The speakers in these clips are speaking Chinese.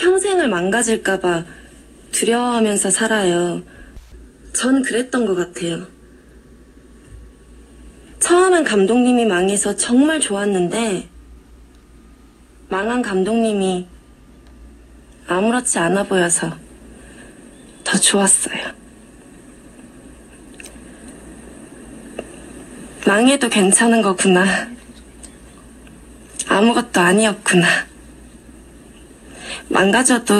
평생을 망가질까봐 두려워하면서 살아요. 전 그랬던 것 같아요. 처음엔 감독님이 망해서 정말 좋았는데, 망한 감독님이 아무렇지 않아 보여서 더 좋았어요. 망해도 괜찮은 거구나. 아무것도 아니었구나. 망가져도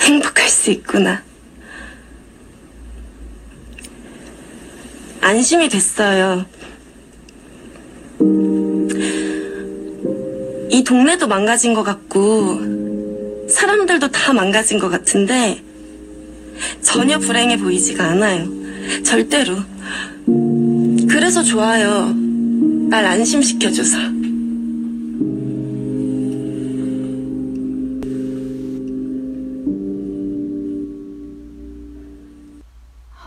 행복할 수 있구나. 안심이 됐어요. 이 동네도 망가진 것 같고, 사람들도 다 망가진 것 같은데, 전혀 불행해 보이지가 않아요. 절대로. 그래서 좋아요. 날 안심시켜줘서.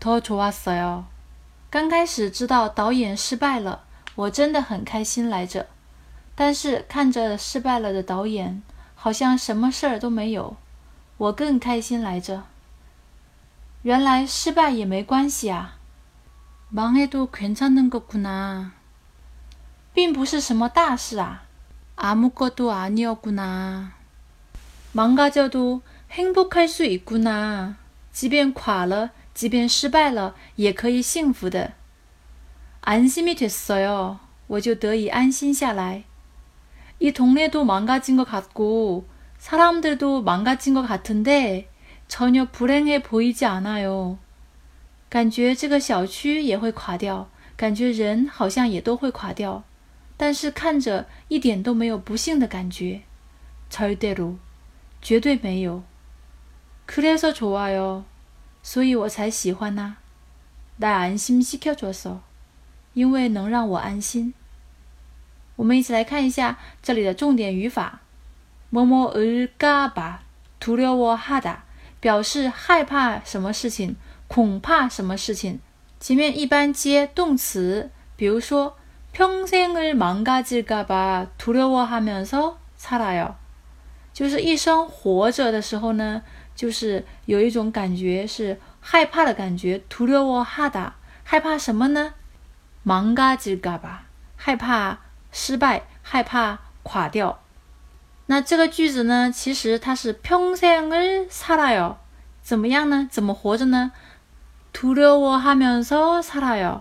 더좋았어요。 刚开始知道导演失败了，我真的很开心来着。但是看着失败了的导演，好像什么事儿都没有，我更开心来着。原来失败也没关系啊。망해도괜찮은거구나， 并不是什么大事啊。아무것도아니었구 나， 망가져도행복할수있구 나， 即便垮了。 即便失败了，也可以幸福的。안심이됐어 요， 我就得以安心下来。이동네도망가진것같고사람들도망가진것같은데전혀불행해보이지않아 요。 感觉这个小区也会垮掉，感觉人好像也都会垮掉，但是看着一点都没有不幸的感觉。절대 로， 绝对没有。그래서좋아 요。 所以我才喜欢呐，날安心시켜줘 서， 因为能让我安心。我们一起来看一下这里的重点语法，뭐뭐을까봐두려워하 다， 表示害怕什么事情，恐怕什么事情。前面一般接动词，比如说평생을망가질까봐두려워하면서살아 요， 就是一生活着的时候呢。 就是有一种感觉是害怕的感觉，두려워하 다， 害怕什么呢？망가질까 봐， 害怕失败，害怕垮掉。那这个句子呢，其实它是평생을살아 요， 怎么样呢？怎么活着呢？두려워하면서살아 요，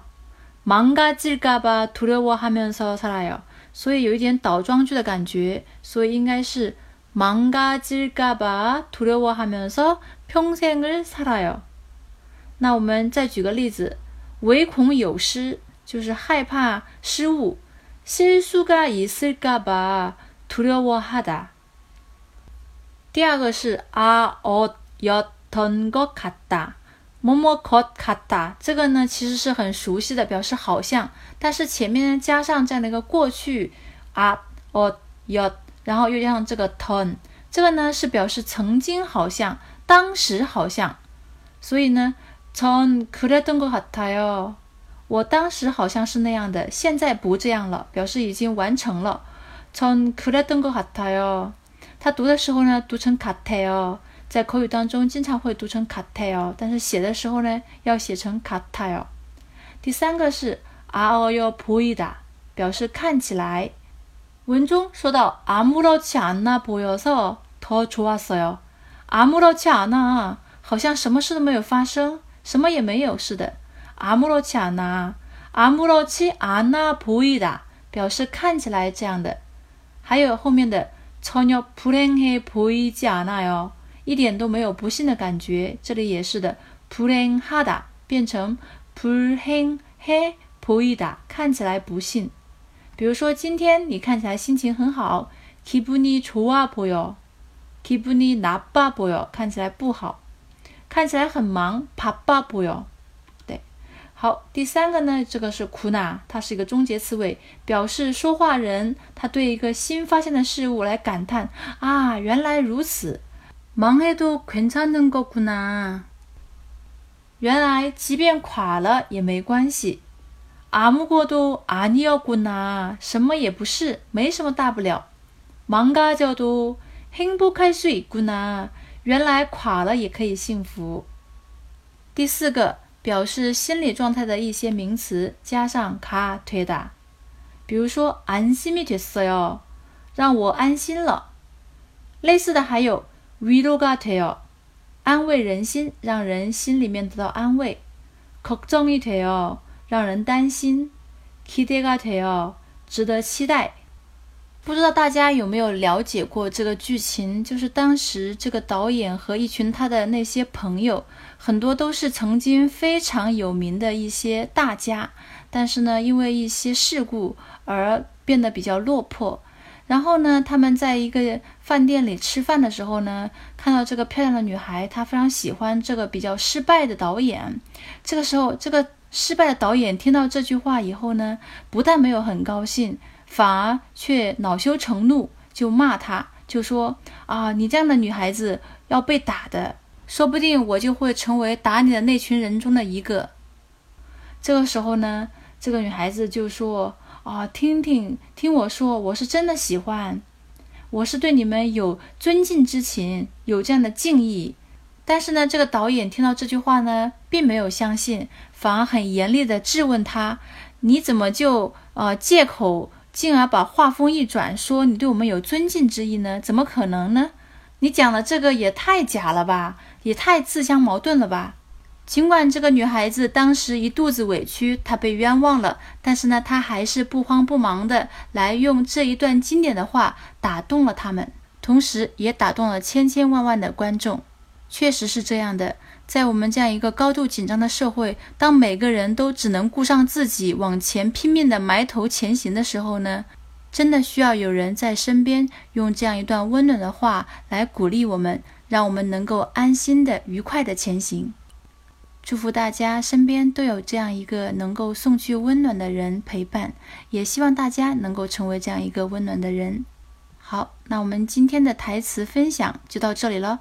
망가질까 봐， 두려워하면서살아 요。 所以有一点倒装句的感觉，所以应该是。 망가질까봐두려워하면서평생을살아 요。 那我们再举个例子，唯恐有失，就是害怕失误。실수가있을까봐두려워하 다。 第二个是아어였던것같 다， 뭐뭐것같 다。 这个呢其实是很熟悉的，表示好像，但是前面加上这样的一个过去아어였 然后又加上这个 ton，这个呢是表示曾经好像，当时好像，所以呢，전그랬던것같아 요。 我当时好像是那样的，现在不这样了，表示已经完成了。전그랬던것같아 요。 他读的时候呢，读成같아 요， 在口语当中经常会读成같아 요， 但是写的时候呢，要写成같아 요。 第三个是아어요보이 다， 表示看起来。 文中说到아무렇지않아보여서더좋았어 요。 阿姆罗恰纳，好像什么事都没有发生，什么也没有似的。阿姆罗恰纳，阿姆罗恰阿纳不伊达，表示看起来这样的。还有后面的超鸟普len해보이지않아 요， 一点都没有不幸的感觉。这里也是的，普랭하다变成불행해보이다，看起来不幸。 比如说今天你看起来心情很好，기분이좋아보 여， 기분이나빠보 여， 看起来不好。看起来很忙，바빠보 여。 对，好，第三个呢，这个是苦纳，它是一个终结词尾，表示说话人他对一个新发现的事物来感叹啊，原来如此。망해도괜찮은거구 나。 原来即便垮了也没关系。 아무것도아니었구 나， 什么也不是，没什么大不了。망가져도행복할수있구 나， 原来垮了也可以幸福。第四个表示心理状态的一些名词加上가되 다， 比如说안심이됐어 요， 让我安心了。类似的还有위로가돼 요， 安慰人心，让人心里面得到安慰。걱정이돼 요。 让人担心，kidega teo，值得期待。不知道大家有没有了解过这个剧情？就是当时这个导演和一群他的那些朋友，很多都是曾经非常有名的一些大家，但是呢，因为一些事故而变得比较落魄。然后呢，他们在一个饭店里吃饭的时候呢，看到这个漂亮的女孩，她非常喜欢这个比较失败的导演。这个时候，这个。失败的导演听到这句话以后呢，不但没有很高兴，反而却恼羞成怒，就骂他，就说：“啊，你这样的女孩子要被打的，说不定我就会成为打你的那群人中的一个。”这个时候呢，这个女孩子就说：“啊，听听听我说，我是真的喜欢，我是对你们有尊敬之情，有这样的敬意。”但是呢，这个导演听到这句话呢，并没有相信，反而很严厉的质问他：“你怎么就呃借口，进而把话锋一转，说你对我们有尊敬之意呢？怎么可能呢？你讲的这个也太假了吧，也太自相矛盾了吧！”尽管这个女孩子当时一肚子委屈，她被冤枉了，但是呢，她还是不慌不忙的来用这一段经典的话打动了他们，同时也打动了千千万万的观众。确实是这样的，在我们这样一个高度紧张的社会，当每个人都只能顾上自己，往前拼命的埋头前行的时候呢，真的需要有人在身边，用这样一段温暖的话来鼓励我们，让我们能够安心的、愉快的前行。祝福大家身边都有这样一个能够送去温暖的人陪伴，也希望大家能够成为这样一个温暖的人。好，那我们今天的台词分享就到这里了。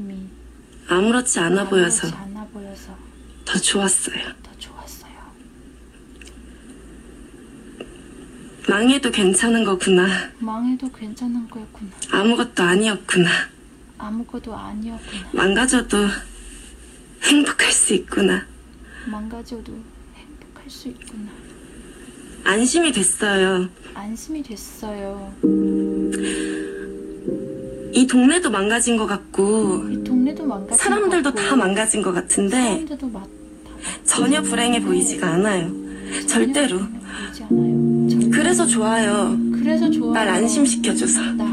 아무렇지 않아 보여서 않아 보여서 더 좋았어요. 더 좋았어요. 망해도 괜찮은 거구나. 망해도 괜찮은 거였구나. 아무것도 아니었구나. 아무것도 아니었구나. 망가져도 행복할 수 있구나. 망가져도 행복할 수 있구나. 안심이 됐어요. 안심이 됐어요. 이 동네도 망가진 것 같고 이 동네도 망가진 사람들도 것 같고, 다 망가진 것 같은데 다 전혀 불행해 보이지가 않아요. 절대로. 보이지 않아요. 절대로. 그래서 좋아요. 그래서 좋아요. 날 안심시켜줘서. 날